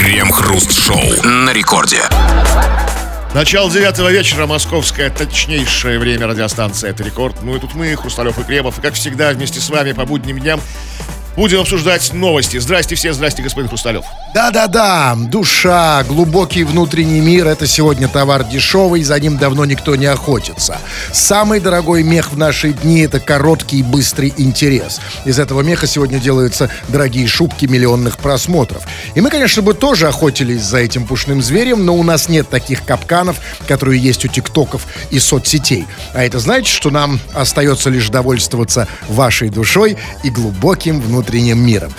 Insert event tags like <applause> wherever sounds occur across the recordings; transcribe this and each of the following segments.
Крем-хруст-шоу на рекорде. Начало девятого вечера, московское точнейшее время радиостанции «Это рекорд». Ну и тут мы, Хрусталев и Кремов, и как всегда вместе с вами по будним дням Будем обсуждать новости. Здрасте все, здрасте, господин Хрусталев. Да-да-да, душа, глубокий внутренний мир – это сегодня товар дешевый, за ним давно никто не охотится. Самый дорогой мех в наши дни – это короткий быстрый интерес. Из этого меха сегодня делаются дорогие шубки миллионных просмотров. И мы, конечно, бы тоже охотились за этим пушным зверем, но у нас нет таких капканов, которые есть у тиктоков и соцсетей. А это значит, что нам остается лишь довольствоваться вашей душой и глубоким внутренним внутренним миром.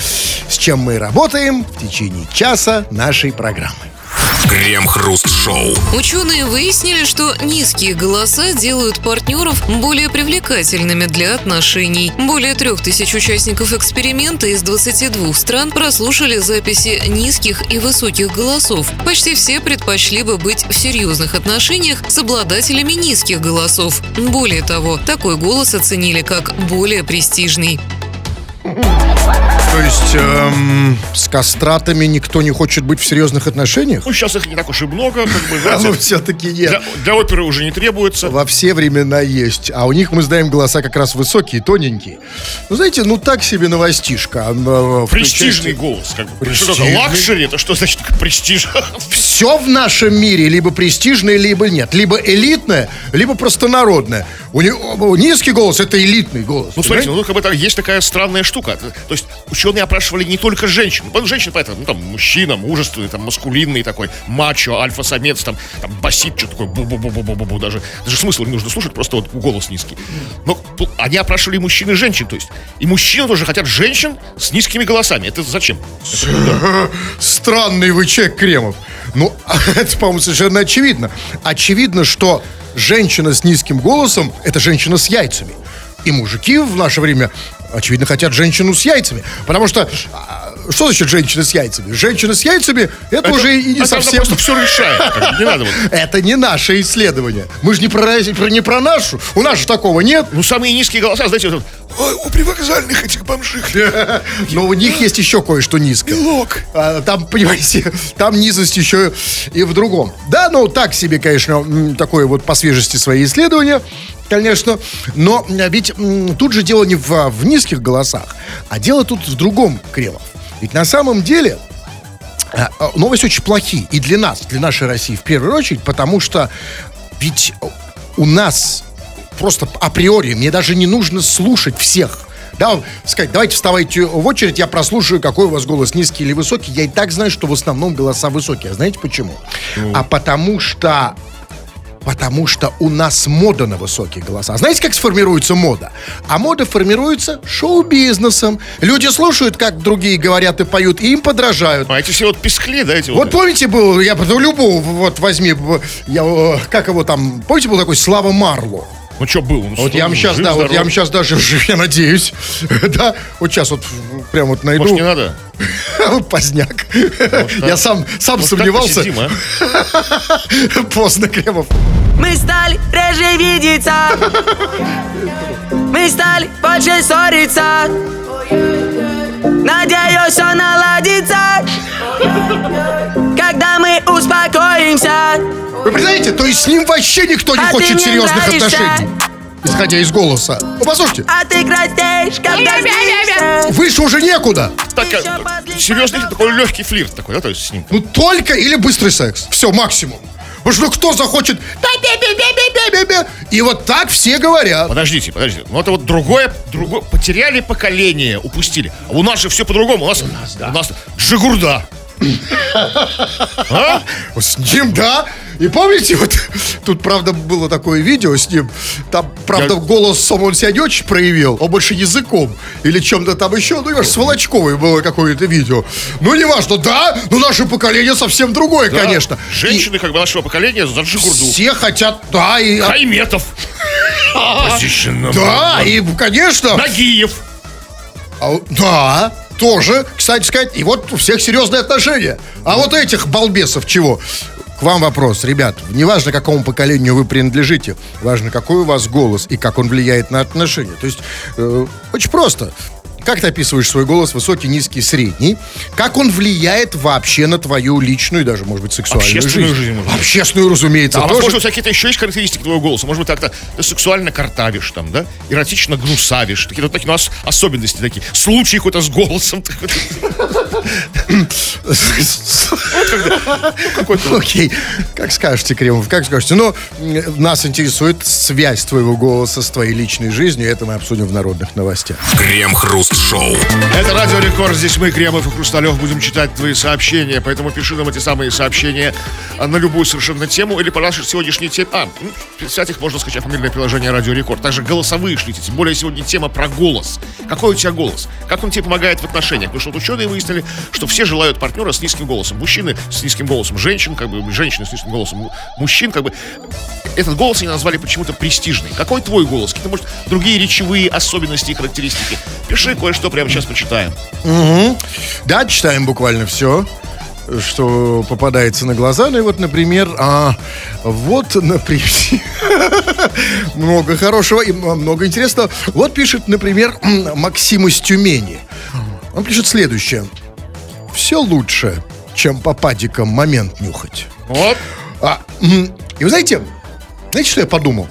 С чем мы работаем в течение часа нашей программы. Крем-хруст-шоу. Ученые выяснили, что низкие голоса делают партнеров более привлекательными для отношений. Более трех тысяч участников эксперимента из 22 стран прослушали записи низких и высоких голосов. Почти все предпочли бы быть в серьезных отношениях с обладателями низких голосов. Более того, такой голос оценили как более престижный. То есть эм, с кастратами никто не хочет быть в серьезных отношениях? Ну, сейчас их не так уж и много, как бы, знаете. <laughs> Ну, все-таки нет. Для, для оперы уже не требуется. Во все времена есть. А у них мы знаем голоса как раз высокие, тоненькие. Ну, знаете, ну так себе новостишка. А, Престижный голос. Как бы. Престижный. Что такое? Luxury? Это что значит престиж? <laughs> Все в нашем мире либо престижное, либо нет. Либо элитное, либо простонародное. У, у низкий голос это элитный голос. Ну, смотрите, ну, как бы есть такая странная штука. То есть ученые опрашивали не только женщин. Ну, женщин, поэтому, ну, там, мужчина, мужественный, там, маскулинный такой, мачо, альфа-самец, там, там, басит, что такое, бу-бу-бу-бу-бу-бу, даже, даже смысла не нужно слушать, просто вот голос низкий. Но они опрашивали мужчин и женщин, то есть, и мужчины тоже хотят женщин с низкими голосами. Это зачем? <laughs> Странный вы человек, Кремов. Ну, <laughs> это, по-моему, совершенно очевидно. Очевидно, что женщина с низким голосом – это женщина с яйцами. И мужики в наше время очевидно, хотят женщину с яйцами. Потому что а, что значит женщина с яйцами? Женщина с яйцами это, это уже и не это совсем... просто все решает. <laughs> Не надо вот. Это не наше исследование. Мы же не про, не про нашу. У нас же такого нет. Ну, самые низкие голоса, знаете, вот, Ой, у привокзальных этих бомжих. <laughs> Но у них есть еще кое-что низкое. Белок. А, там, <laughs> понимаете, там низость еще и в другом. Да, ну так себе, конечно, такое вот по свежести свои исследования конечно. Но ведь тут же дело не в, в низких голосах, а дело тут в другом, Кремов. Ведь на самом деле а, а, новости очень плохие. И для нас, для нашей России в первую очередь, потому что ведь у нас просто априори, мне даже не нужно слушать всех. Да, сказать, давайте вставайте в очередь, я прослушаю, какой у вас голос, низкий или высокий. Я и так знаю, что в основном голоса высокие. А знаете почему? Mm. А потому что Потому что у нас мода на высокие голоса. Знаете, как сформируется мода? А мода формируется шоу-бизнесом. Люди слушают, как другие говорят и поют, и им подражают. А эти все вот пескли, да, эти вот? Вот помните, был, я любого, вот возьми, я, как его там, помните, был такой Слава Марло? Ну что был? Ну, вот я вам сейчас, да, вот я вам сейчас даже, <laughs> я надеюсь, <laughs> да, вот сейчас вот прям вот найду. Может, не надо? <laughs> Поздняк. Я сам, сам сомневался. А? Поздно, Кремов. Мы стали реже видеться. Мы стали больше ссориться. Надеюсь, все наладится. Вы представляете, то есть с ним вообще никто не а хочет серьезных отношений. Исходя из голоса. Ну, послушайте. А ты краснеешь, когда Выше уже некуда. Так, серьезный такой легкий флирт такой, да, то есть с ним. Ну, только или быстрый секс. Все, максимум. Потому что ну, кто захочет... И вот так все говорят. Подождите, подождите. Ну это вот другое, другое. Потеряли поколение, упустили. А у нас же все по-другому. У нас, у нас, да. у нас Жигурда. <laughs> А? С ним, да. И помните, вот <laughs> тут, правда, было такое видео с ним. Там, правда, Я... голос сам он себя не очень проявил, а больше языком. Или чем-то там еще. Ну, понимаешь, с Волочковой было какое-то видео. Ну, неважно, да, но наше поколение совсем другое, да. конечно. Женщины, и... как бы, нашего поколения за Джигурду. Все хотят, да, и... Хайметов. <laughs> Да, и, конечно... Нагиев. А, да, тоже, кстати сказать, и вот у всех серьезные отношения. А вот этих балбесов чего? Вам вопрос, ребят. Неважно, какому поколению вы принадлежите, важно, какой у вас голос и как он влияет на отношения. То есть, э, очень просто. Как ты описываешь свой голос, высокий, низкий, средний? Как он влияет вообще на твою личную, даже, может быть, сексуальную Общественную жизнь? жизнь, может быть. Общественную, разумеется, А тоже. возможно, у тебя какие-то еще есть характеристики твоего голоса. Может быть, как-то ты сексуально картавишь там, да? Эротично гнусавишь. Такие вот такие у нас особенности такие. Случай какой-то с голосом. <laughs> Окей, как скажете, Кремов, как скажете. Но м, нас интересует связь твоего голоса с твоей личной жизнью, это мы обсудим в народных новостях. Крем-хруст-шоу. Это Радио Рекорд. Здесь мы, Кремов и Хрусталев, будем читать твои сообщения. Поэтому пиши нам эти самые сообщения а, на любую совершенно тему или по нашей сегодняшней теме. А, ну, писать их можно скачать в мобильное приложение Радио Рекорд. Также голосовые шлите. Тем более сегодня тема про голос. Какой у тебя голос? Как он тебе помогает в отношениях? Потому что вот ученые выяснили, что все желают партнера с низким голосом. Мужчины с низким голосом, женщин, как бы, женщины с низким голосом, му- мужчин, как бы. Этот голос они назвали почему-то престижный. Какой твой голос? Какие-то, может, другие речевые особенности и характеристики? Пиши кое-что прямо сейчас почитаем. Да, читаем буквально все, что попадается на глаза. Ну и вот, например, а, вот, <laughs> например, много хорошего и много интересного. Вот пишет, например, <clears throat> Максим из Тюмени. Он пишет следующее. Все лучше, чем по падикам момент нюхать. Вот. А, и вы знаете, знаете, что я подумал?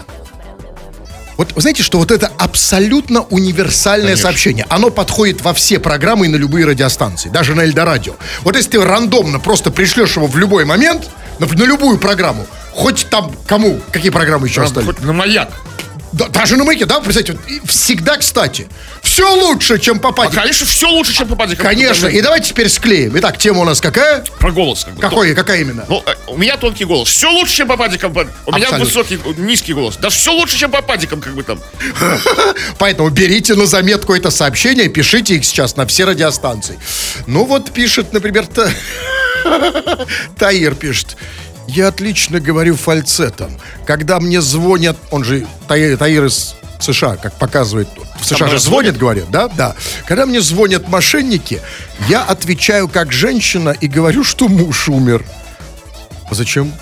Вот вы знаете, что вот это абсолютно универсальное Конечно. сообщение. Оно подходит во все программы и на любые радиостанции, даже на Эльдорадио. Вот если ты рандомно просто пришлешь его в любой момент, на, на любую программу, хоть там кому, какие программы еще остались? Хоть на маяк. Да, даже на маяке, да, представьте, вот, всегда, кстати, все лучше, чем А, попасть. конечно, все лучше, чем попасть. Конечно, и давайте теперь склеим. Итак, тема у нас какая? Про голос. Как бы. Какой, какая именно? Ну, э, у меня тонкий голос. Все лучше, чем по падикам. У меня Абсолютно. высокий, э, низкий голос. Да все лучше, чем по падикам, как бы там. <laughs> Поэтому берите на заметку это сообщение, пишите их сейчас на все радиостанции. Ну вот пишет, например, Та- <laughs> Таир пишет. Я отлично говорю фальцетом. Когда мне звонят, он же Таир, Таир из США, как показывает, в США же звонят, говорят, да? Да. Когда мне звонят мошенники, я отвечаю как женщина и говорю, что муж умер. А Зачем?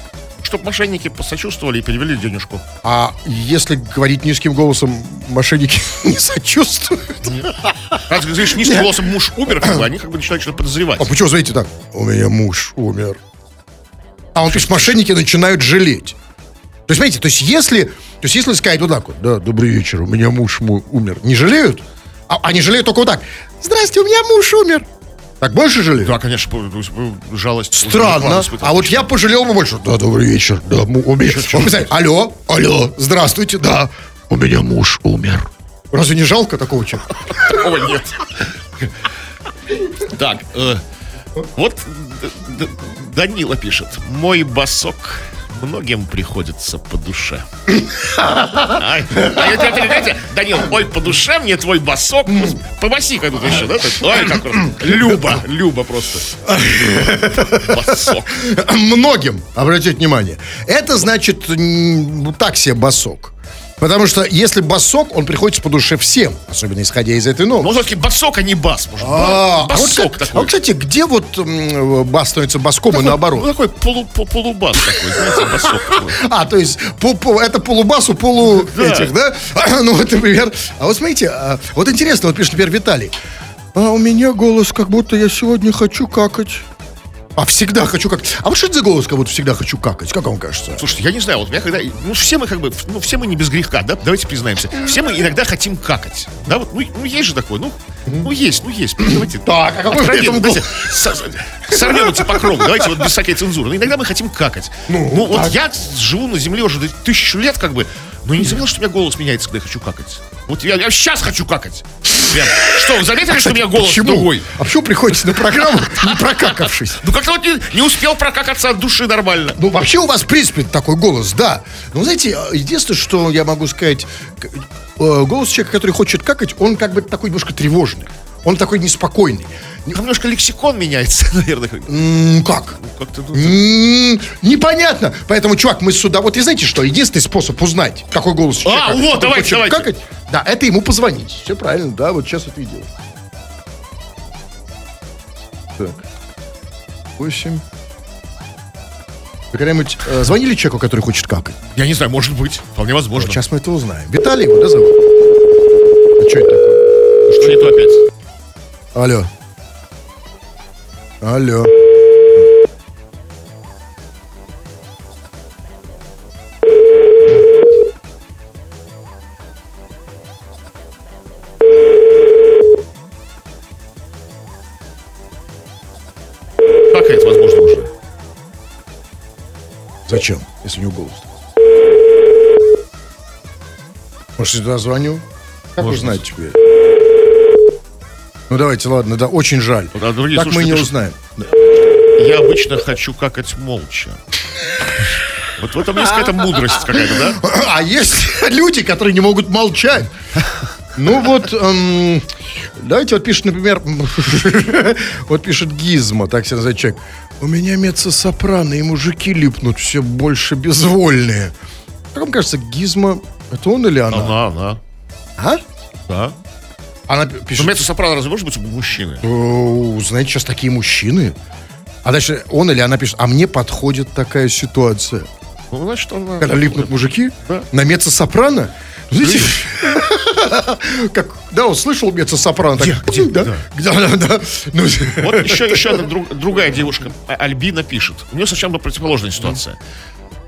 Чтоб мошенники посочувствовали и перевели денежку. А если говорить низким голосом, мошенники <laughs> не сочувствуют? Раз ты говоришь низким голосом муж умер, как бы, они как бы начинают что-то подозревать. А почему, знаете, так? У меня муж умер. А он пишет, мошенники начинают жалеть. То есть, знаете, то есть если, то есть если сказать вот так вот, да, добрый вечер, у меня муж му- умер, не жалеют? А, они жалеют только вот так. Здрасте, у меня муж умер. Так больше жалеют? Да, конечно, есть, жалость. Странно. А вот я пожалел бы больше. Да, добрый вечер. Да, му- у меня... Он алло, алло, здравствуйте, да. У меня муж умер. Разве не жалко такого человека? Такого нет. Так, э, вот Данила пишет. Мой босок многим приходится по душе. Ай, А я тебе Данил, ой, по душе мне твой босок. Побоси-ка тут еще, да? Ой, как. Люба, Люба просто. Босок. Многим, обратите внимание. Это значит так себе басок. Потому что если басок, он приходится по душе всем, особенно исходя из этой новости. Ну, все-таки босок, а не бас. Может, А, а вот, как- а вот, кстати, где вот бас становится баском и Ну, наоборот? такой полу, по- полубас такой, знаете, такой. <laughs> А, то есть по- по- это полубасу, полу этих, да? <laughs> Ну вот, например. А вот смотрите, а, вот интересно, вот пишет, например, Виталий. А у меня голос, как будто я сегодня хочу какать. А всегда хочу какать. А вот что это за голос, как будто всегда хочу какать? Как вам кажется? Слушайте, я не знаю, вот меня когда... Ну, все мы как бы... Ну, все мы не без греха, да? Давайте признаемся. Все мы иногда хотим какать. Да, вот, ну, ну есть же такое, ну, ну есть, ну есть. Давайте. Так, а какой при этом Сорвем эти покровы, давайте вот без всякой цензуры. Но иногда мы хотим какать. Ну, вот я живу на земле уже тысячу лет, как бы, но я не заметил, что у меня голос меняется, когда я хочу какать. Вот я, я сейчас хочу какать. Прям. Что, вы заметили, что у меня голос Почему? другой? А почему приходите на программу, не прокакавшись? Ну, как-то вот не, не успел прокакаться от души нормально. Ну, вообще у вас, в принципе, такой голос, да. Но, знаете, э, единственное, что я могу сказать, э, голос человека, который хочет какать, он как бы такой немножко тревожный. Он такой неспокойный. Немножко лексикон меняется, <laughs> наверное. как- ну, Непонятно. Поэтому, чувак, мы сюда... Вот и знаете что? Единственный способ узнать, какой голос человека, вот, давайте, давайте. какать, да, это ему позвонить. Все правильно, да, вот сейчас это видео. Так. Восемь. Вы когда-нибудь э, звонили человеку, который хочет какать? Я не знаю, может быть. Вполне возможно. Сейчас мы это узнаем. Виталий его, да, зовут? А что это такое? Что не то опять? Алло. Алло. Как это возможно уже? Зачем, если не голос? Может, я туда звоню? Как Может узнать теперь? Ну, давайте, ладно, да, очень жаль. А другие так мы слушатели не узнаем. Я обычно хочу какать молча. Вот в этом есть какая-то мудрость какая-то, да? <laughs> А есть люди, которые не могут молчать. Ну вот, эм, давайте вот пишет, например, <laughs> вот пишет Гизма, так себя называет человек. У меня меццо-сопрано, и мужики липнут все больше безвольные. Как вам кажется, Гизма, это он или она? Она, она. А? Да. Она Но пишет, меццо-сопрано разве может быть мужчины? «О, знаете, сейчас такие мужчины. А дальше он или она пишет, а мне подходит такая ситуация. Ну, значит, она... Когда липнут мужики Да. на меццо-сопрано. Знаете, <laughs> как, да, он слышал меццо-сопрано. так, Где? Где? Да, да, да, да. Ну, <laughs> Вот еще, еще одна друг- другая девушка, А- Альбина, пишет. У нее совершенно противоположная ситуация.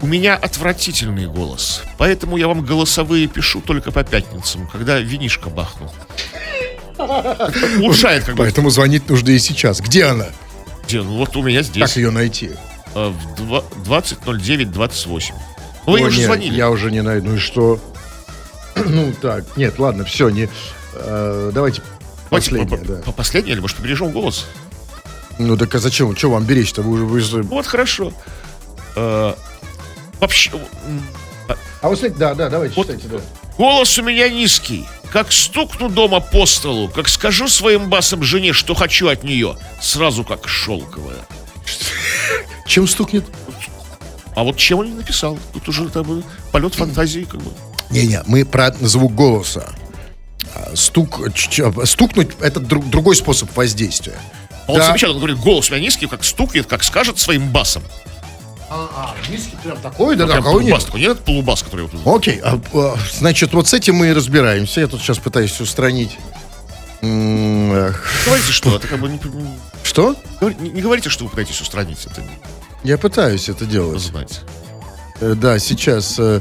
У меня отвратительный голос, поэтому я вам голосовые пишу только по пятницам, когда винишко бахнул. <laughs> Улучшает как бы. Поэтому звонить нужно и сейчас. Где она? Где? Ну, вот у меня Как здесь. ее найти? э, В два- 20.09.28. Ну, вы уже звонили. Я уже не найду. Ну и что? <clears throat> Ну так, нет, ладно, все, не. э, давайте последнее, по- да. по- Последнее, или может побережем голос? Ну так а зачем? Что вам беречь-то? Вы, уже- Вот хорошо. Э, Вообще, А вот да, да, давайте читайте, да. Голос у меня низкий. Как стукну дома по столу, как скажу своим басом жене, что хочу от нее, сразу как шелковая. Чем стукнет? А вот чем он не написал? Тут уже бы, полет фантазии как бы. Не-не, мы про звук голоса. А, Стук, стукнуть это друг- другой способ воздействия. А он Да. замечательно он говорит, голос у меня низкий, как стукнет, как скажет своим басом. А, низкий прям такой, да, Прям такой нет. такой. Нет, полубас, который вот. Окей, а, а, значит, вот с этим мы и разбираемся. Я тут сейчас пытаюсь устранить. Говорите, что это как бы не, Что? не- не говорите, что вы пытаетесь устранить это, Я пытаюсь это делать. знать. Э, Да, сейчас. э,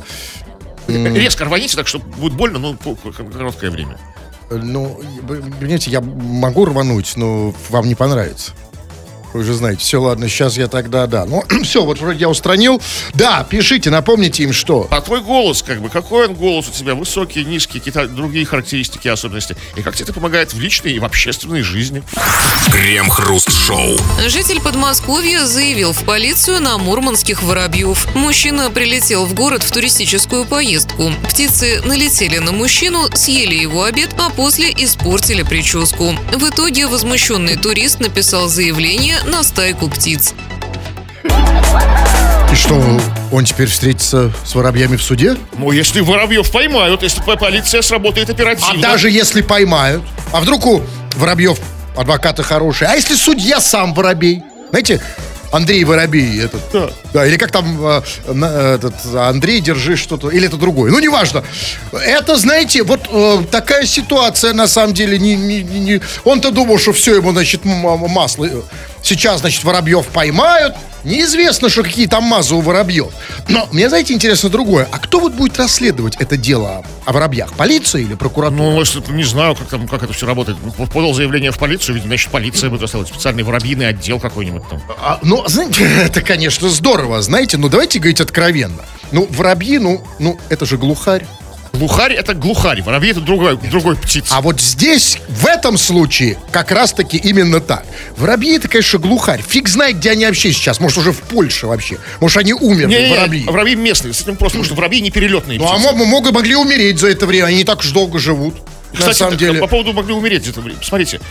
Резко рваните, так что будет больно, но короткое время. Ну, понимаете, я могу рвануть, но вам не понравится. Вы же знаете, все, ладно, сейчас я тогда, да. Ну, <clears throat> все, вот вроде я устранил. Да, пишите, напомните им, что. А твой голос, как бы, какой он голос у тебя? Высокий, низкий, какие-то другие характеристики, особенности. И как тебе это помогает в личной и в общественной жизни? Крем-хруст-шоу. Житель Подмосковья заявил в полицию на мурманских воробьев. Мужчина прилетел в город в туристическую поездку. Птицы налетели на мужчину, съели его обед, а после испортили прическу. В итоге возмущенный турист написал заявление на стайку птиц. И что, он теперь встретится с воробьями в суде? Ну, если воробьев поймают, если по- полиция сработает А оперативно. даже если поймают? А вдруг у воробьев адвокаты хорошие? А если судья сам воробей? Знаете, Андрей Воробей, этот. Да. Да, или как там э, этот Андрей, держи что-то, или это другой. Ну, неважно. Это, знаете, вот э, такая ситуация, на самом деле, не, не- не- он-то думал, что все ему, значит, масло. Сейчас, значит, воробьев поймают. Неизвестно, что какие там мазы у воробьев. Но мне, знаете, интересно другое. А кто вот будет расследовать это дело о воробьях? Полиция или прокуратура? Ну, если не знаю, как, там, как это все работает. Ну, Подал заявление в полицию, видимо, значит, полиция будет расследовать. Специальный воробьиный отдел какой-нибудь там. А, ну, знаете, <laughs> это, конечно, здорово, знаете, но давайте говорить откровенно. Ну, воробьи, ну, ну, это же глухарь. Глухарь — это глухарь, воробей — это другой, другой птица. А вот здесь, в этом случае, как раз-таки именно так. Воробьи это, конечно, глухарь. Фиг знает, где они вообще сейчас. Может, уже в Польше вообще. Может, они умерли, Не-не-не, воробьи. воробьи местные, с этим просто, потому что воробьи не перелетные Ну, а птицы. мо- могли, могли умереть за это время. Они не так уж долго живут. Кстати, на самом деле. по поводу могли умереть где-то. время. Смотрите,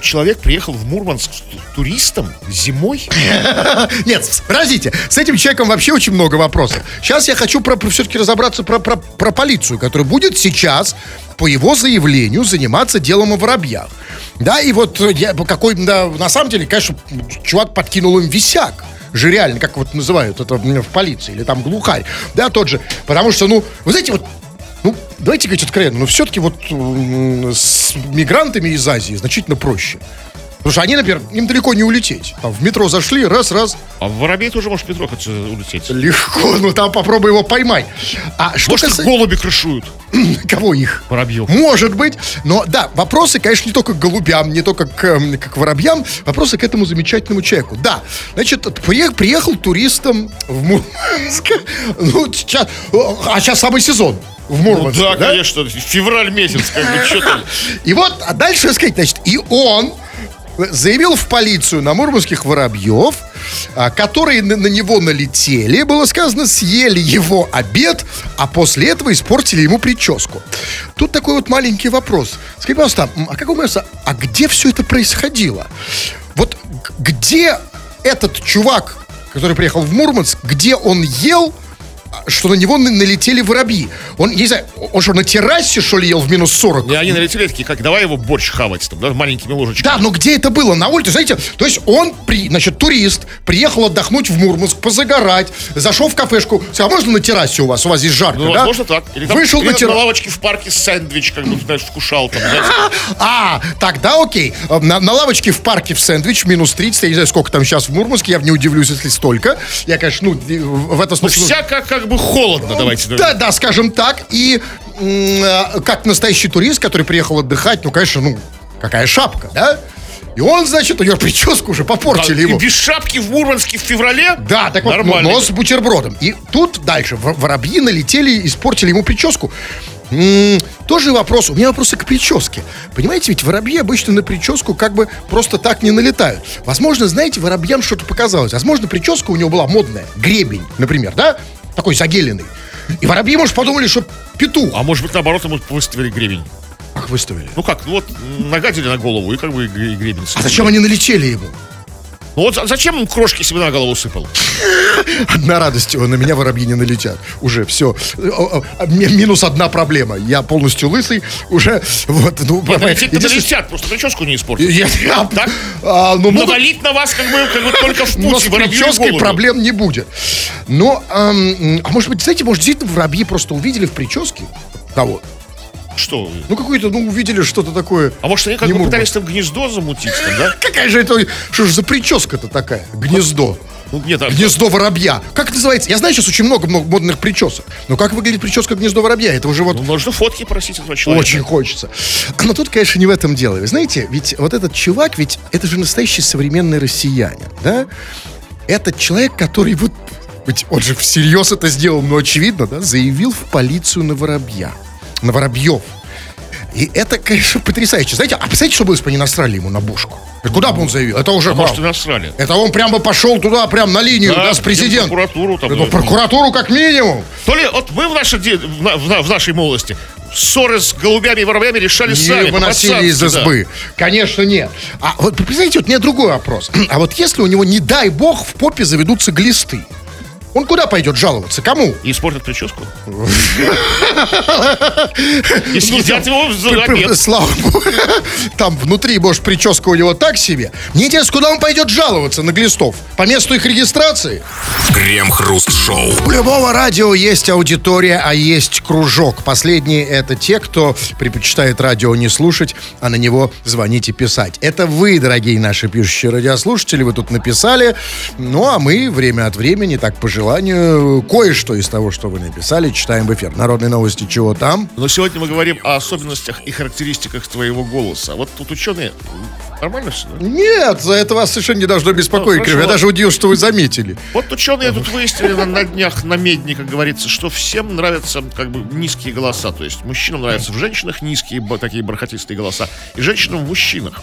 человек приехал в Мурманск туристом зимой. <laughs> Нет, подождите, с этим человеком вообще очень много вопросов. Сейчас я хочу про, все-таки разобраться про, про, про полицию, которая будет сейчас, по его заявлению, заниматься делом о воробьях. Да, и вот э, я, какой, да, на самом деле, конечно, чувак подкинул им висяк же реально, как вот называют это в полиции, или там глухарь, да, тот же, потому что, ну, вы знаете, вот давайте говорить откровенно, но все-таки вот с мигрантами из Азии значительно проще. Потому что они, например, им далеко не улететь. Там в метро зашли, раз-раз, А воробей тоже может в метро хоть улететь. легко, ну там попробуй его поймай. А что Может, касается... голуби крышуют. <clears throat> Кого их? Воробьев. Может быть. Но да, вопросы, конечно, не только к голубям, не только к, эм, к воробьям, вопросы к этому замечательному человеку. Да, значит, приехал, приехал туристом в Мурманск. <laughs> Ну, сейчас, а сейчас самый сезон в Ну Мурманске. да, конечно, февраль месяц, как бы, что там. <laughs> И вот, а дальше сказать, значит, и он заявил в полицию на мурманских воробьев, а, которые на, на него налетели, было сказано, съели его обед, а после этого испортили ему прическу. Тут такой вот маленький вопрос. Скажи, пожалуйста, а как вы думаете, а где все это происходило? Вот где этот чувак, который приехал в Мурманск, где он ел, что на него на- налетели воробьи? Он, я не знаю, он что, на террасе, что ли, ел в минус 40? И они налетели такие, как, давай его борщ хавать, там, да, маленькими ложечками. Да, но где это было? На улице, знаете, то есть он, при, значит, турист, приехал отдохнуть в Мурманск, позагорать, зашел в кафешку, сказал, а можно на террасе у вас, у вас здесь жарко, Ну, да? возможно, так. Или там, Вышел или на на террасу. лавочке в парке сэндвич, как бы, знаешь, вкушал там. <laughs> А, тогда окей. Э, На, на лавочке в парке в сэндвич минус 30, я не знаю, сколько там сейчас в Мурманске, я не удивлюсь, если столько. Я, конечно, ну, в этом Ну, смысле... ну, всяко как бы холодно, давайте. Да, да, скажем так. И э, как настоящий турист, который приехал отдыхать, ну, конечно, ну, какая шапка, да? И он, значит, у него прическу уже попортили И ему. без шапки в Мурманске в феврале? Да, так вот, ну, Нормально. но с бутербродом. И тут дальше воробьи налетели, испортили ему прическу. М, тоже вопрос. У меня вопросы к прическе. Понимаете, ведь воробьи обычно на прическу как бы просто так не налетают. Возможно, знаете, воробьям что-то показалось. Возможно, прическа у него была модная. Гребень, например, да? Такой загеленный. И воробьи, может, подумали, что петух. А может быть, наоборот, ему выставили гребень. Ах, выставили. Ну как, ну вот нагадили на голову и как бы и гре- и гребень. А зачем они налетели ему? Ну вот за- зачем он крошки себе на голову сыпал? <laughs> Одна радость, на меня воробьи не налетят. Уже все. Минус одна проблема. Я полностью лысый. Уже вот, ну, Нет, единственное- налетят, просто прическу не испортят. Я- я- Так? <laughs> а, ну, Но могут- на вас как бы, как бы только в но путь с прической проблем не будет. Но, а может быть, знаете, может, действительно воробьи просто увидели в прическе того. Что? Ну, какое-то, ну, увидели что-то такое. А может, они как бы пытались там гнездо замутить, там, да? <laughs> Какая же это, что же за прическа-то такая? Гнездо. Ну, нет, а- Гнездо воробья. Как это называется? Я знаю сейчас очень много много модных причесок. Но как выглядит прическа гнездо воробья? Это уже вот ну, нужно фотки просить этого человека. Очень хочется. Но тут, конечно, не в этом дело. Вы знаете, ведь вот этот чувак, ведь это же настоящий современный россиянин, да? Этот человек, который вот, ведь он же всерьез это сделал, но очевидно, да, заявил в полицию на воробья, на воробьев. И это, конечно, потрясающе. Знаете, а представляете, что было, если бы они насрали ему на бушку? Куда бы он заявил? Это уже... А может, и насрали. Это он прямо пошел туда, прям на линию, да, с президентом. Прокуратуру там. Да. прокуратуру как минимум. То ли вот мы в нашей, де- в, в на- в нашей молодости ссоры с голубями и воробьями решали сами. Не выносили из по-пацански, да. избы. Конечно, нет. А вот представляете, вот у меня другой вопрос. <clears throat> А вот если у него, не дай бог, в попе заведутся глисты, он куда пойдет жаловаться? Кому? И испортят прическу. <laughs> И съедят его за П- п- обед. Слава богу. <laughs> Там внутри, может, прическа у него так себе. Мне интересно, куда он пойдет жаловаться на глистов? По месту их регистрации? Крем-хруст-шоу. У любого радио есть аудитория, а есть кружок. Последние это те, кто предпочитает радио не слушать, а на него звонить и писать. Это вы, дорогие наши пишущие радиослушатели, вы тут написали. Ну, а мы время от времени, так по желанию, кое-что из того, что вы написали, читаем в эфир. Народные новости, чего там? Но сегодня мы говорим о особенностях и характеристиках твоего голоса. Вот тут ученые нормально все. да? Нет, за это вас совершенно не должно беспокоить, Ну, Крем. Я даже удивился, что вы заметили. Вот ученые тут выяснили на, на днях на медне, как говорится, что всем нравятся как бы низкие голоса. То есть мужчинам нравятся в женщинах низкие такие бархатистые голоса, и женщинам в мужчинах.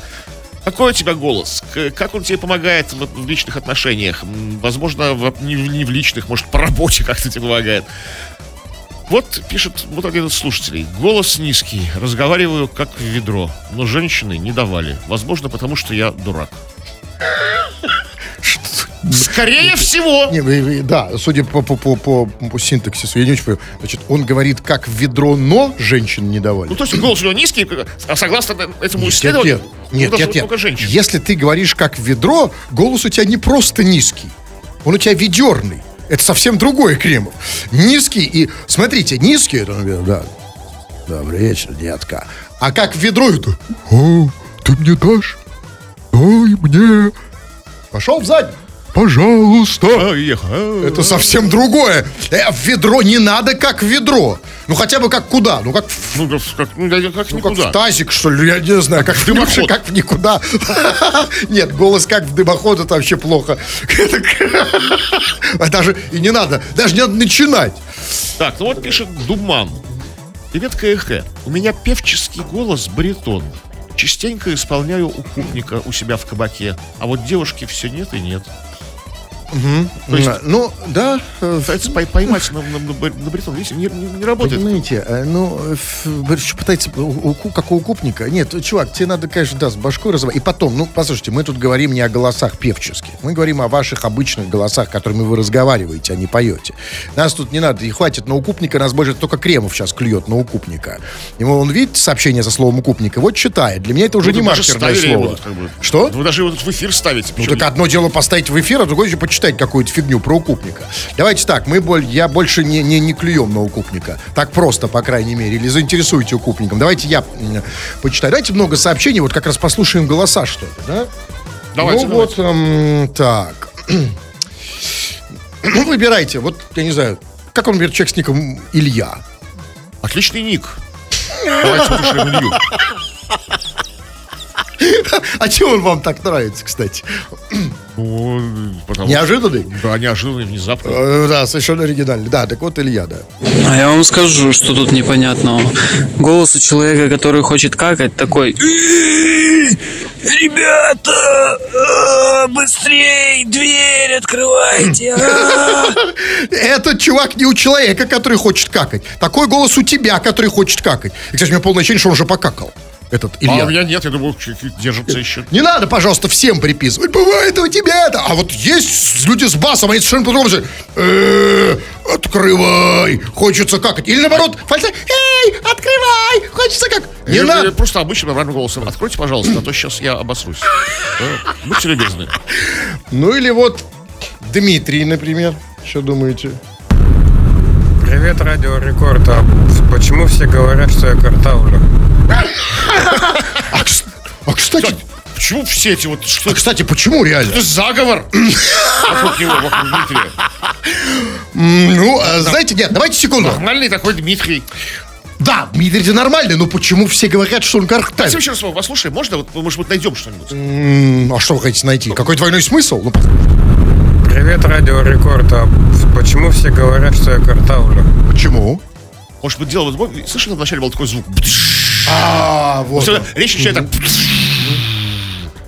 Какой у тебя голос? Как он тебе помогает в личных отношениях? Возможно, в- не, не в личных, может, по работе <laughs> как-то тебе помогает. Вот пишет вот один из слушателей. Голос низкий, разговариваю как в ведро, но женщины не давали. Возможно, потому что я дурак. <laughs> Скорее всего. Не, да, судя по, по, по, по, по синтаксису, я не очень понимаю. Значит, он говорит, как ведро, но женщин не давали. Ну, то есть голос у него низкий, а согласно этому Нет, исследованию, нет, нет, ну, нет, нет. женщин. Если ты говоришь как ведро, голос у тебя не просто низкий, он у тебя ведерный. Это совсем другое, Кремов. Низкий и... Смотрите, низкий, это, наверное, да. Добрый вечер, детка. А как ведро это? О, ты мне дашь? Дай мне. Пошел в задницу. Пожалуйста. Это совсем другое. Э, в ведро не надо, как в ведро. Ну хотя бы как куда? Ну как в Ну, как, как, ну, как ну, как в тазик, что ли, я не знаю, как в дымоход. дымоход. Как в никуда. <laughs> Нет, голос как в дымоход, это вообще плохо. <laughs> А Даже и не надо, даже не надо начинать. Так, ну вот пишет Думан. Привет, КХ. У меня певческий голос баритон. Частенько исполняю у кухника у себя в кабаке. А вот девушки все нет и нет. Есть, Ну, да, э, поймать на, на- на баритон. Видите, не, не- не работает. Понимаете, э, ну, что пытается, у- у как у укупника. Нет, чувак, тебе надо, конечно, да, с башкой разобрать. И потом, ну, послушайте, мы тут говорим не о голосах певческих. Мы говорим о ваших обычных голосах, которыми вы разговариваете, а не поете. Нас тут не надо, и хватит на укупника, нас больше только Кремов сейчас клюет на укупника. Ему он видит сообщение со словом укупника, вот читает. Для меня это уже Вы не маркерное его слово. тут как бы. Что? Вы даже его тут в эфир ставите. Ну так одно дело поставить в эфир, а другое еще почитать какую-то фигню про укупника. Давайте так, мы боль, я больше не, не, не клюем на укупника. Так просто, по крайней мере. Или заинтересуйте укупником. Давайте я почитаю. Давайте много сообщений, вот как раз послушаем голоса, что ли, да? Давайте, ну вот, эм, так. <clears throat> Ну, выбирайте. Вот, я не знаю, как он, например, человек с ником Илья. Отличный ник. Давайте послушаем Илью. <laughs> А чем он вам так нравится, кстати? <clears throat> Ну, потому Неожиданный? Да, неожиданно, внезапно. Э, Да, совершенно оригинальный. Да, так вот Илья, да. А я вам скажу, что тут непонятного. Голос у человека, который хочет какать, такой... «Эй, Ребята, а, быстрей, дверь открывайте. а». <laughs> Этот чувак не у человека, который хочет какать. Такой голос у тебя, который хочет какать. И, кстати, у меня полное ощущение, что он уже покакал. Этот А Илья. у меня нет, я думаю, чуть-чуть держится еще. Не надо, пожалуйста, всем приписывать. Бывает у тебя это. А вот есть люди с басом, они совершенно по-другому. «Э, Открывай. Хочется какать. Или наоборот, фальца. Эй, открывай. Хочется как. Не Я- я надо. Просто обычным нормальным голосом. Откройте, пожалуйста, а то сейчас я обосрусь. Будьте любезны. Ну или вот Дмитрий, например. Что думаете? Привет, Радио Рекорд. Почему все говорят, что я картавлю? А, кс- а, кстати, Почему все эти вот... Что а, кстати, почему реально? это заговор? Вокруг него, вокруг Дмитрия. Ну, а, знаете, нет, давайте секунду. Нормальный такой Дмитрий. Да, Дмитрий ты нормальный, но почему все говорят, что он Давайте картавит? еще раз его послушаем. Можно? Вот, может быть, найдем что-нибудь. М, А что вы хотите найти? Какой двойной смысл? Ну, Привет, Радио Рекорд. А почему все говорят, что я картавлю? почему? Может быть, дело... Вот, слышали, вначале был такой звук. А, вот. Речь начинает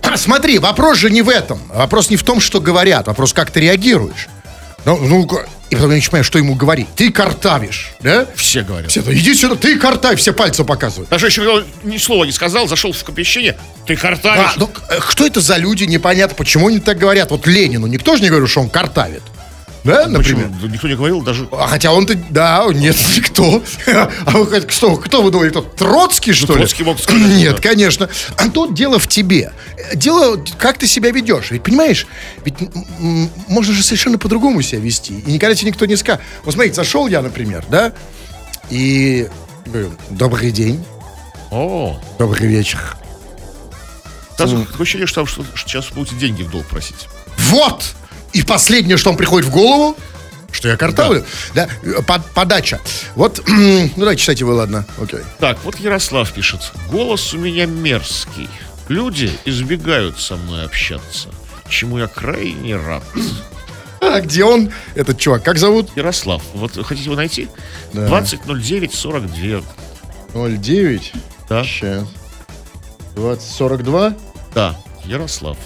так... Смотри, вопрос же не в этом. Вопрос не в том, что говорят. Вопрос, как ты реагируешь. Ну, ну, и потом я не понимаю, что ему говорить. Ты картавишь, да? Все говорят. Все, да, иди сюда, ты картай, все пальцы показывают. Даже еще он ни слова не сказал, зашел в помещение. Ты картавишь. А, ну, э, кто это за люди, непонятно, почему они так говорят. Вот Ленину никто же не говорил, что он картавит. Да, например? Почему? Никто не говорил даже... А хотя он-то, да, нет, <laughs> никто. А вы что, кто вы думаете, кто? Троцкий, что ли? Троцкий мог сказать, Нет, конечно. А тут дело в тебе. Дело, как ты себя ведешь. Ведь, понимаешь, ведь можно же совершенно по-другому себя вести. И никогда тебе никто не скажет. Вот смотрите, зашел я, например, да, и добрый день, О, добрый вечер. сразу такое ощущение, что сейчас будете деньги в долг просить. Вот! И последнее, что вам приходит в голову, что я картавлю. Да. Под- подача. Вот, <clears throat> ну давайте читайте вы, ладно. Окей. Так, вот Ярослав пишет. Голос у меня мерзкий. Люди избегают со мной общаться, чему я крайне рад. А где он, этот чувак? Как зовут? Ярослав, вот хотите его найти? Да. 2009 42. 09. Да, Сейчас. 20, 42? да, Ярослав.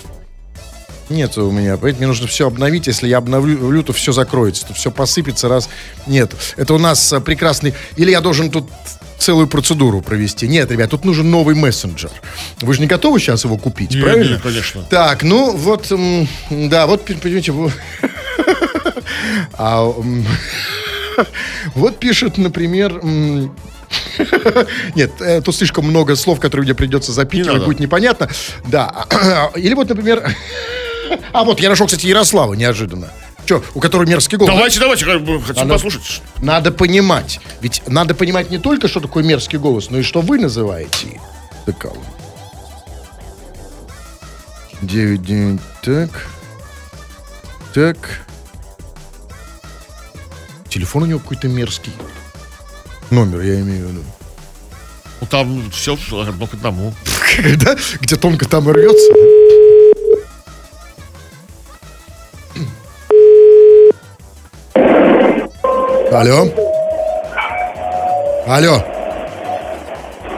Нет у меня. Поэтому мне нужно все обновить. Если я обновлю, то все закроется. То все посыпется раз. Нет. Это у нас а, прекрасный... Или я должен тут целую процедуру провести. Нет, ребят, тут нужен новый мессенджер. Вы же не готовы сейчас его купить, Нет, правильно? нет, конечно. Так, ну вот, да, вот, понимаете, <laughs> А, <laughs> вот пишет, например, <laughs> нет, э, тут слишком много слов, которые мне придется запикивать, будет непонятно. Да, <clears throat> или вот, например, а вот я нашел, кстати, Ярослава неожиданно. Что, у которой мерзкий голос? Давайте, давайте, хотим Она- послушать. Надо понимать. Ведь надо понимать не только, что такое мерзкий голос, но и что вы называете таковым. 9, 9, так. Так. Телефон у него какой-то мерзкий. Номер, я имею в виду. Ну там все одно к одному. <laughs> Да? Где тонко там и рвется. Алло. Алло.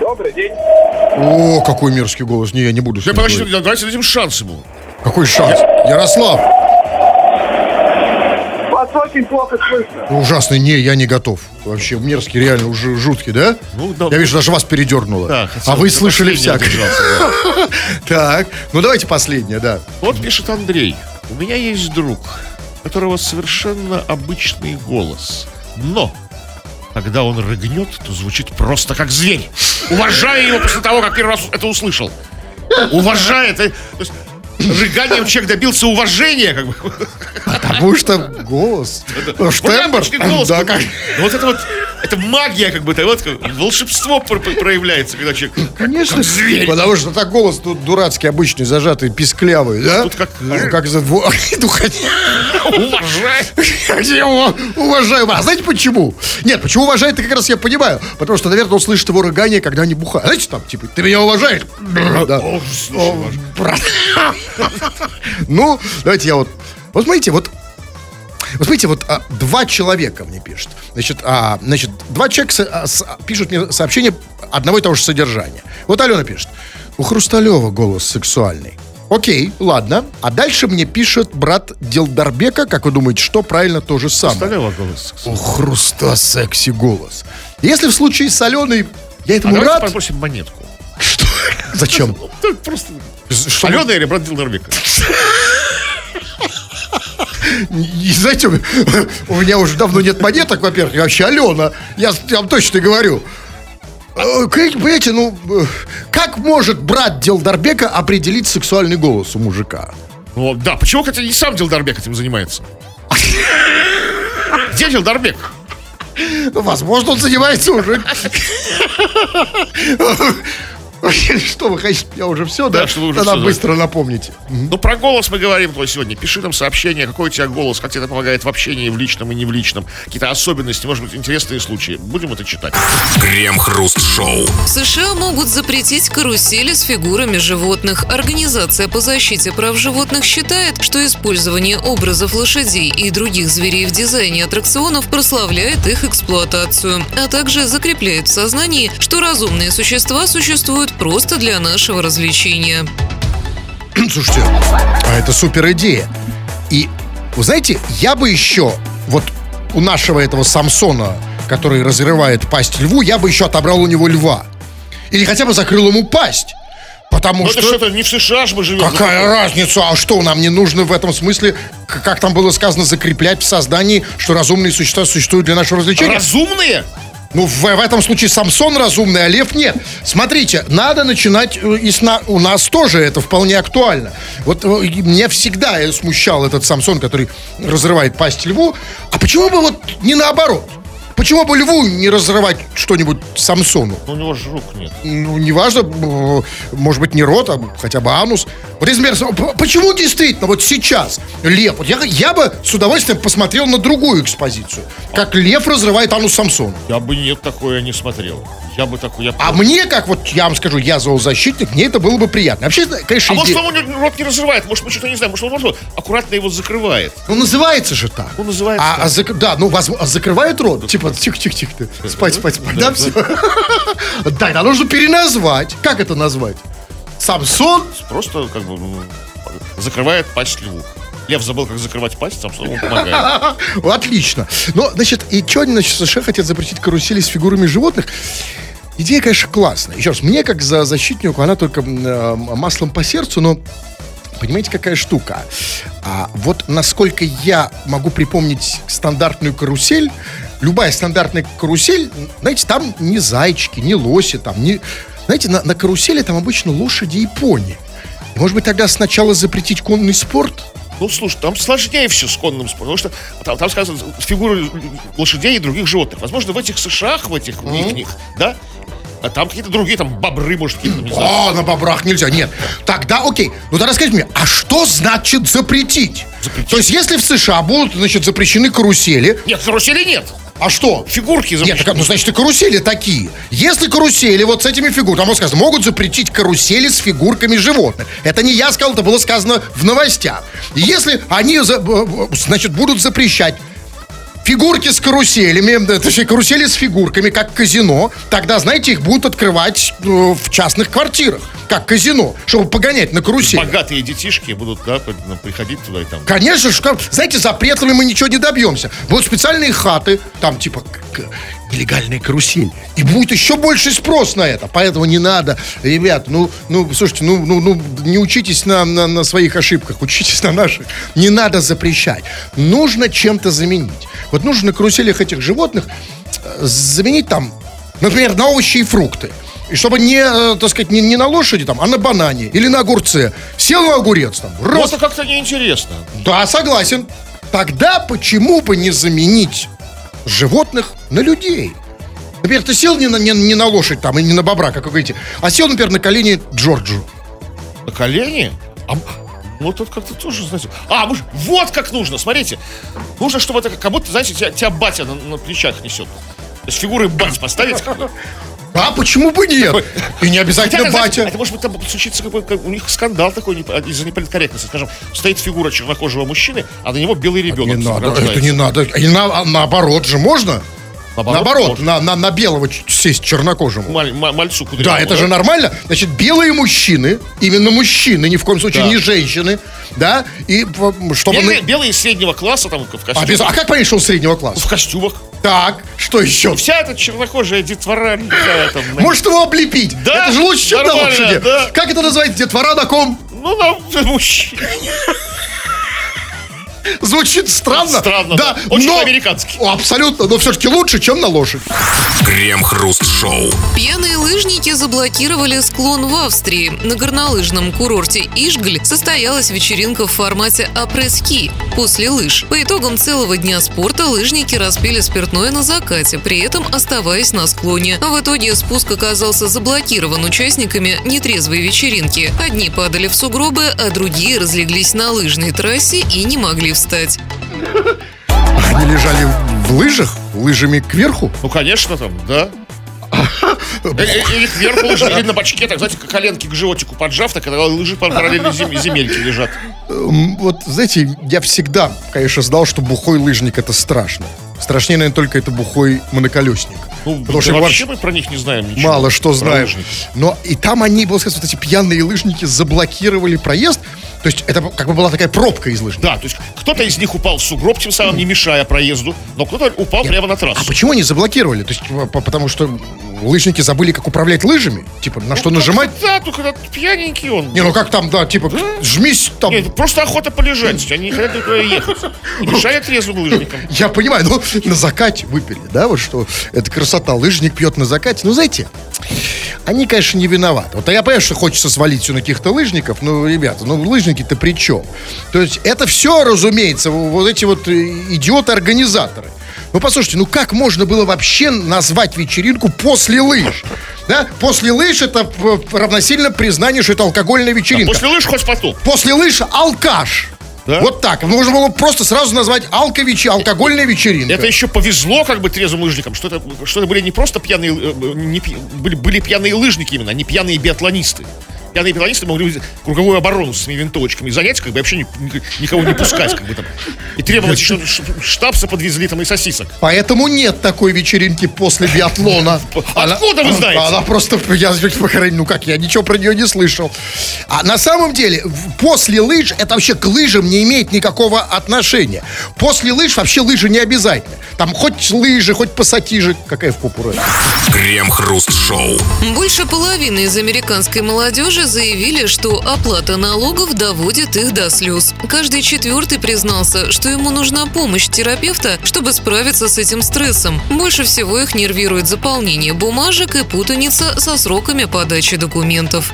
Добрый день. О, какой мерзкий голос. Не, я не буду Я подожди, давайте дадим шанс ему. Какой шанс? Ярослав. Вас очень плохо слышно. Ужасный. Не, я не готов. Вообще мерзкий, реально уже жуткий, да? Ну, да. Я вижу, даже вас передернуло. Да, хотел а вы слышали всякое. Так, ну давайте последнее, да. Вот пишет Андрей. У меня есть друг, у которого совершенно обычный голос. Но, когда он рыгнет, то звучит просто как зверь. Уважаю его после того, как первый раз это услышал. Уважает. э, То есть, рыганием человек добился уважения, как бы. Потому что голос. Штембр. Да, как Вот это вот, это магия, как бы, это вот волшебство про- про- проявляется, когда человек Конечно, как зверь. потому что так голос тут дурацкий, обычный, зажатый, писклявый, да? Тут как- Ну, как за. Я его <laughs> уважаю. А знаете почему? Нет, почему уважает, это как раз я понимаю. Потому что, наверное, он слышит его рыгание, когда они бухают. Знаете, там, типа, ты меня уважаешь? Да. <laughs> Ну, давайте я вот... Вот смотрите, вот вот смотрите, вот а, два человека мне пишут. Значит, а, значит два человека со- а, с- пишут мне сообщение одного и того же содержания. Вот Алена пишет. У Хрусталева голос сексуальный. Окей, ладно. А дальше мне пишет брат Делдарбека, как вы думаете, что правильно то же самое. Сталева голос. У Хруста секси голос. Если в случае с Аленой я А этому давайте рад... попросим монетку. Что? <laughs> Зачем? <laughs> Просто Алена или брат Дилнарбека? <laughs> И знаете, у меня уже давно нет монеток, во-первых, и вообще Алена, я, вам точно говорю. Э, Понимаете, ну, э, как может брат Делдарбека определить сексуальный голос у мужика? Ну, да, почему, хотя не сам Дилдарбек этим занимается? Где Дилдарбек? Ну, Возможно, он занимается уже. <laughs> <laughs> Что вы хотите? Я уже все, да? Да, что вы уже Тогда быстро напомните. Ну, про голос мы говорим твой сегодня. Пиши нам сообщение, какой у тебя голос, как тебе это помогает в общении, в личном и не в личном. Какие-то особенности, может быть, интересные случаи. Будем это читать. Крем-хруст-шоу. В США могут запретить карусели с фигурами животных. Организация по защите прав животных считает, что использование образов лошадей и других зверей в дизайне аттракционов прославляет их эксплуатацию, а также закрепляет в сознании, что разумные существа существуют просто для нашего развлечения. <clears throat> Слушайте, а это супер идея. И, вы знаете, я бы еще, вот у нашего этого Самсона, который разрывает пасть льву, я бы еще отобрал у него льва. Или хотя бы закрыл ему пасть. Потому Ну, что... это что-то не в США же мы живем. Какая разница? А что, нам не нужно в этом смысле, как там было сказано, закреплять в создании, что разумные существа существуют для нашего развлечения? Разумные? Ну, в, в этом случае Самсон разумный, а Лев нет. Смотрите, надо начинать э, и с у нас тоже это вполне актуально. Вот э, меня всегда э, смущал этот Самсон, который разрывает пасть льву. А почему бы вот не наоборот? Почему бы льву не разрывать что-нибудь Самсону? Ну, у него же рук нет. Ну, неважно, может быть, не рот, а хотя бы анус. Вот, например, почему действительно вот сейчас лев, вот я, я бы с удовольствием посмотрел на другую экспозицию, как лев разрывает анус Самсона. Я бы нет, такое не смотрел. Я бы такой... Я... А мне, как вот я вам скажу, я зоозащитник, мне это было бы приятно. Вообще, конечно, А может, идея- он рот не разрывает, может, мы что-то не знаем, может, он может, аккуратно его закрывает. Ну, называется же так. Ну, называется А, так. а зак- Да, ну, воз- а закрывает рот. Типа, тихо-тихо-тихо. ты. Спать, спать, спать. Да, все. <laughs> Да, это нужно переназвать. Как это назвать? Самсон? Просто, как бы, ну, закрывает пасть льву. Лев забыл, как закрывать пасть, сам ему помогает. <laughs> Отлично. Ну, значит, и что они, значит, США хотят запретить карусели с фигурами животных? Идея, конечно, классная. Еще раз, мне, как за защитнику, она только э, маслом по сердцу, но Понимаете, какая штука? А, вот насколько я могу припомнить стандартную карусель, любая стандартная карусель, знаете, там не зайчики, не лоси, там не... Знаете, на, на карусели там обычно лошади и пони. И, может быть, тогда сначала запретить конный спорт? Ну, слушай, там сложнее все с конным спортом, потому что там, там сказано фигуры лошадей и других животных. Возможно, в этих США, в этих в них, да, а там какие-то другие, там бобры, может, какие-то, не знаю. А, на бобрах нельзя. Нет. Тогда, окей. Ну тогда скажите мне, а что значит запретить? Запретить? То есть, если в США будут, значит, запрещены карусели, Нет, карусели нет. а что? Фигурки Нет, запрещены. так, ну, значит, и карусели такие. Если карусели вот с этими фигурками, там вот сказано, могут запретить карусели с фигурками животных. Это не я сказал, это было сказано в новостях. Если они, за- э, э, значит, будут запрещать фигурки с каруселями, да, точнее, карусели с фигурками, как казино, тогда, знаете, их будут открывать э, в частных квартирах, как казино, чтобы погонять на карусели. Богатые детишки будут, да, ну, приходить туда и там. Конечно как- знаете, запретами мы ничего не добьемся. Будут специальные хаты, там типа нелегальная карусель. И будет еще больше спрос на это. Поэтому не надо, ребят, ну, ну, слушайте, ну, ну, ну не учитесь на, на, на своих ошибках, <laughs> учитесь на наших. Не надо запрещать. Нужно чем-то заменить. Вот нужно на каруселях этих животных э, заменить там, например, на овощи и фрукты. И чтобы не, э, так сказать, не, не на лошади там, а на банане или на огурце. Сел на огурец там, раз, это как-то неинтересно. да, согласен. Тогда почему бы не заменить животных на людей? Например, ты сел не на, не, не на лошадь там и не на бобра, как вы говорите, а сел, например, на колени Джорджу. На колени? А, ну, тут как-то тоже, знаете... А, вот как нужно, смотрите. Нужно, чтобы это как будто, знаете, тебя, тебя батя на, на плечах несет. То есть фигуры бать поставить. А почему бы нет? И не Хотя, обязательно знаете, батя. это может быть там случится какой как у них скандал такой не- из-за неполиткорректности. Скажем, стоит фигура чернокожего мужчины, а на него белый Не ребенок. надо, рождается. это не надо. И на- а наоборот же можно? Наоборот, Наоборот, на, на, на белого сесть чернокожему. Маль- ма- мальцу Да, кудрявому, это же нормально. Значит, белые мужчины, именно мужчины, ни в коем случае Да. не женщины, да, и чтобы... Белые, на- белые среднего класса там в А, костюмах. без- а как понять, что он среднего класса? В костюмах. Так, что еще? Вся эта чернокожая детвора. там, Может его облепить? Да, Это же лучше, чем на лошади. да. Как это называется? Детвора на ком? Ну, на мужчине. Звучит странно. Странно, да. Очень по-американски. О, Абсолютно, но все-таки лучше, чем на лошадь. Крем-хруст-шоу. Пьяные лыжники заблокировали склон в Австрии. На горнолыжном курорте Ишгль состоялась вечеринка в формате апресс-ски после лыж. По итогам целого дня спорта лыжники распили спиртное на закате, при этом оставаясь на склоне. В итоге спуск оказался заблокирован участниками нетрезвой вечеринки. Одни падали в сугробы, а другие разлеглись на лыжной трассе и не могли встать. Они лежали в лыжах, лыжами кверху. Ну, конечно, там, да. Э, э, Или кверху лыжи, или на бочке, так, знаете, как коленки к животику поджав, так когда лыжи параллельно зем- земельке лежат. М, Вот, знаете, я всегда, конечно, знал, что бухой лыжник это страшно. Страшнее, наверное, только это бухой моноколесник. Ну, Потому что да вообще вообще мы про них не знаем ничего. мало что знаем. Но и там они, было сказать, вот эти пьяные лыжники заблокировали проезд. То есть это как бы была такая пробка из лыжников. Да, то есть кто-то из них упал в сугроб, тем самым не мешая проезду, но кто-то упал прямо на трассу. А почему они заблокировали? То есть, по- по- потому что лыжники забыли, как управлять лыжами? Типа, на что Ну, нажимать? Да, только этот пьяненький он. Не, ну как там, да, типа, жмись там. Нет, просто охота полежать, они не хотят никуда ехать. И <laughs> мешают трезвым лыжникам. Я понимаю, ну, на закате выпили, да, вот что, это красота, лыжник пьет на закате. Ну, знаете, они, конечно, не виноваты. Вот я понимаю, что хочется свалить все на каких-то лыжников, ну, ребята, ну, лыжники-то при чем? То есть это все, разумеется, вот эти вот э, идиоты-организаторы. Ну, послушайте, ну как можно было вообще назвать вечеринку после лыж? Да? После лыж это э, равносильно признанию, что это алкогольная вечеринка. После лыж хоть потоп. После лыж алкаш. Да? Вот так. Можно было просто сразу назвать алковичи, алкогольная вечеринка. Это еще повезло как бы трезвым лыжникам, что это, что это были не просто пьяные, э, не были, были пьяные лыжники именно, а не пьяные биатлонисты. Пьяные биатлонисты могли круговую оборону с своими винтовочками занять, как бы вообще ни- ни- никого не пускать, как бы там. И требовать, ш- штабса подвезли там и сосисок. Поэтому нет такой вечеринки после биатлона. <laughs> Откуда вы знаете? Она просто, я, ну как, я ничего про нее не слышал. А на самом деле, после лыж, это вообще к лыжам не имеет никакого отношения. После лыж вообще лыжи не обязательно. Там хоть лыжи, хоть пассатижи. Какая в попу разница? Крем-хруст-шоу. Больше половины из американской молодежи заявили, что оплата налогов доводит их до слез. Каждый четвертый признался, что ему нужна помощь терапевта, чтобы справиться с этим стрессом. Больше всего их нервирует заполнение бумажек и путаница со сроками подачи документов.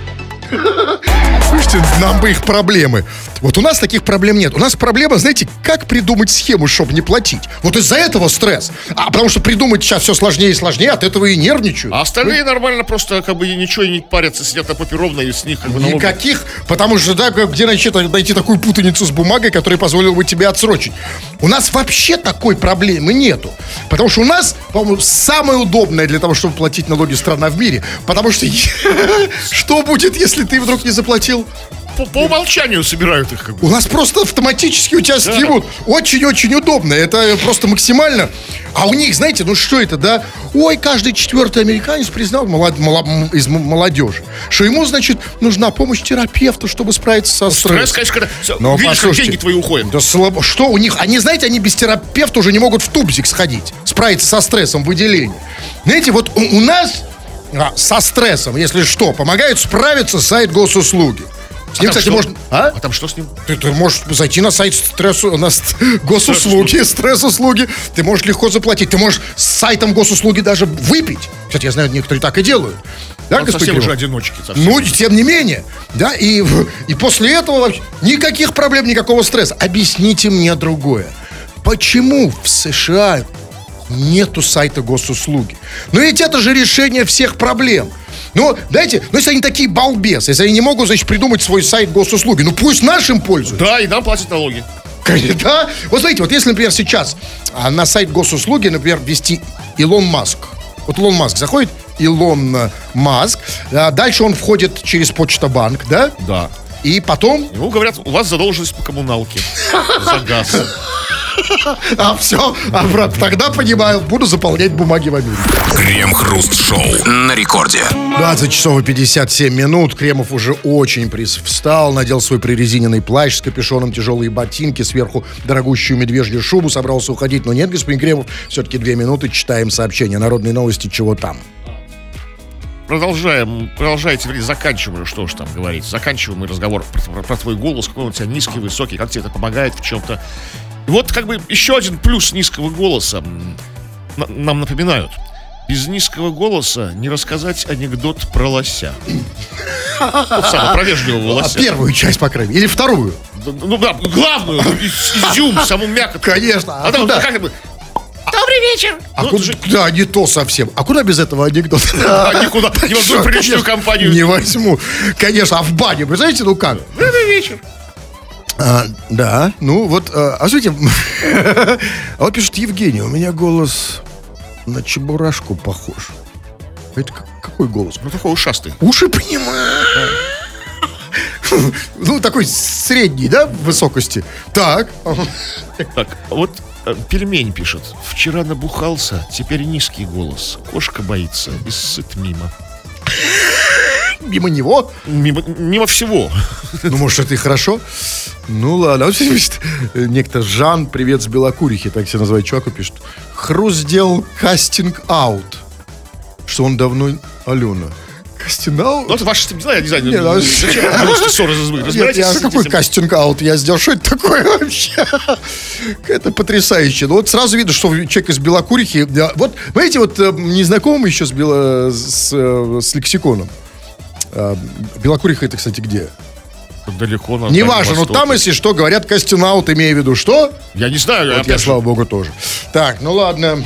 Слушайте, нам бы их проблемы. Вот у нас таких проблем нет. У нас проблема, знаете, как придумать схему, чтобы не платить. Вот из-за этого стресс. А потому что придумать сейчас все сложнее и сложнее, от этого и нервничают. А остальные нормально просто как бы ничего и не парятся, сидят на попе ровно и с них как бы налоги. Никаких, потому что, да, где найти, найти такую путаницу с бумагой, которая позволила бы тебе отсрочить. У нас вообще такой проблемы нету. Потому что у нас, по-моему, самая удобная для того, чтобы платить налоги страна в мире. Потому что <laughs> что будет, если ты вдруг не заплатил? По, по умолчанию собирают их как бы. У нас просто автоматически у тебя снимут. Очень-очень удобно. Это просто максимально. А у них, знаете, ну что это, да? Ой, каждый четвертый американец признал молод- мало- м- из молодежи, что ему, значит, нужна помощь терапевта, чтобы справиться со Стресс, стрессом. конечно, когда Но видишь, как деньги твои уходят. Да слабо. Что у них? Они, знаете, они без терапевта уже не могут в тубзик сходить, справиться со стрессом выделения. Знаете, вот у, у нас а, со стрессом, если что, помогает справиться сайт госуслуги. С ним, там кстати, что? можно... А? А там что с ним? Ты, ты можешь зайти на сайт стрессу, на ст- госуслуги, стресс-услуги. Ты можешь легко заплатить. Ты можешь с сайтом госуслуги даже выпить. Кстати, я знаю, некоторые так и делают. Да, Он совсем уже одиночки. совсем. Ну, тем не менее, да, и, и после этого вообще никаких проблем, никакого стресса. Объясните мне другое. Почему в США нету сайта госуслуги? Ну ведь это же решение всех проблем. Ну, дайте, ну если они такие балбесы, если они не могут, значит, придумать свой сайт госуслуги, ну пусть нашим пользуются. Да, и нам платят налоги. Конечно, <laughs> Да? Вот смотрите, вот если, например, сейчас а, на сайт госуслуги, например, ввести Илон Маск. Вот Илон Маск заходит, Илон э, Маск, а дальше он входит через Почта-банк, да? Да. И потом, Ему говорят, у вас задолженность по коммуналке. За газ. <laughs> <laughs> а все, а, брат, тогда понимаю, буду заполнять бумаги в Америке. Крем-хруст-шоу на рекорде. 20 часов и 57 минут. Кремов уже очень приз встал, надел свой прорезиненный плащ с капюшоном, тяжелые ботинки, сверху дорогущую медвежью шубу, собрался уходить. Но нет, господин Кремов, все-таки две минуты, читаем сообщение. Народные новости, чего там? Продолжаем, продолжайте, вернее, заканчиваем, что уж там говорить. Заканчиваем мы разговор про, про- про твой голос, какой он у тебя низкий, высокий, как тебе это помогает в чем-то. Вот как бы еще один плюс низкого голоса нам напоминают. Без низкого голоса не рассказать анекдот про лося. Вот самого, про вежливого А лося. первую часть, по крайней мере, или вторую? Да, Ну да, главную, из- изюм, <laughs> саму мякоть. Конечно. А там как бы... Добрый вечер! А Ну, куда- же- Да, не то совсем. А куда без этого анекдота? <laughs> А, никуда, ни в одну приличную компанию. Не возьму. Конечно, а в бане, представляете, ну как? Добрый вечер! А, да, ну вот, а, а смотрите, <laughs> а вот пишет Евгений, у меня голос на чебурашку похож. Это как- какой голос? Ну такой ушастый. Уши понимаю. <laughs> Ну, такой средний, да, высокости. Так. Так, вот э, пельмень пишет. Вчера набухался, теперь низкий голос. Кошка боится и сыт мимо. <laughs> Мимо него. Мимо, мимо всего. Ну, может, это и хорошо. Ну, ладно. Вот пишет, э, некто Жан, привет с Белокурихи, так себя называет чуваку, пишет. Хрус сделал кастинг-аут. Что он давно... Алена. Кастинг-аут? Ну, это ваши дела, я не знаю. Не, ну, зачем просто ссоры Нет, я какой кастинг-аут я сделал? Что это такое вообще? Это потрясающе. Ну, вот сразу видно, что человек из Белокурихи... Вот, знаете, вот э, не знакомый еще с, Бело- с, э, с лексиконом. А, Белокуриха это, кстати, где? Далеко на Неважно, но там, если что, говорят кастинг-аут, имея в виду что? Я не знаю, Вот я, же, слава богу, тоже. Так, ну ладно.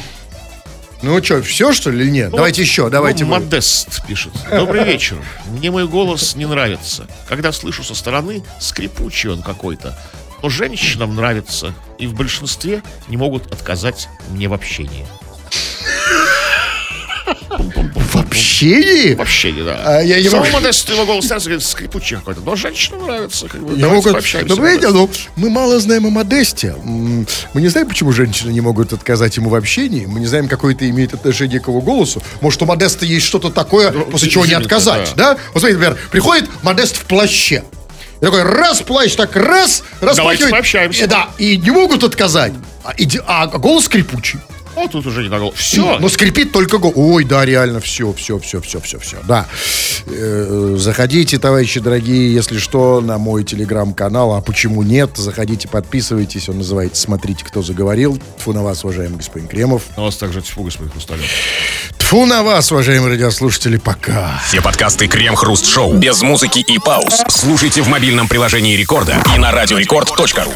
Ну что, все, что ли, или нет? давайте еще, давайте Ну. Модест пишет. Добрый вечер. Мне мой голос не нравится. Когда слышу со стороны, скрипучий он какой-то. Но женщинам нравится. И в большинстве не могут отказать мне в общении. В общении? В общении, да. А, я не Самому могу- Модесту его голос говорит, скрипучий какой-то. Но женщинам нравится. Как бы, Я давайте могу- пообщаемся. Ну, понимаете, ну, мы мало знаем о Модесте. Мы не знаем, почему женщины не могут отказать ему в общении. Мы не знаем, какое это имеет отношение к его голосу. Может, у Модеста есть что-то такое, после чего не отказать, да. да? Вот смотрите, например, приходит Модест в плаще. И такой раз плащ, так раз, распахивает. пообщаемся. И, да, и не могут отказать. А, иди- а голос скрипучий. Ну, тут уже не на голову. Все. Но скрипит только голос. Ой, да, реально, все, все, все, все, все, все. Да. Э, Заходите, товарищи дорогие, если что, на мой телеграм-канал. А почему нет? Заходите, подписывайтесь. Он называется «Смотрите, кто заговорил». Тьфу на вас, уважаемый господин Кремов. На вас также тьфу, господин Хрусталев. Тьфу на вас, уважаемые радиослушатели, пока. Все подкасты Крем-Хруст Шоу без музыки и пауз. Слушайте в мобильном приложении Рекорда и на радиорекорд.ру.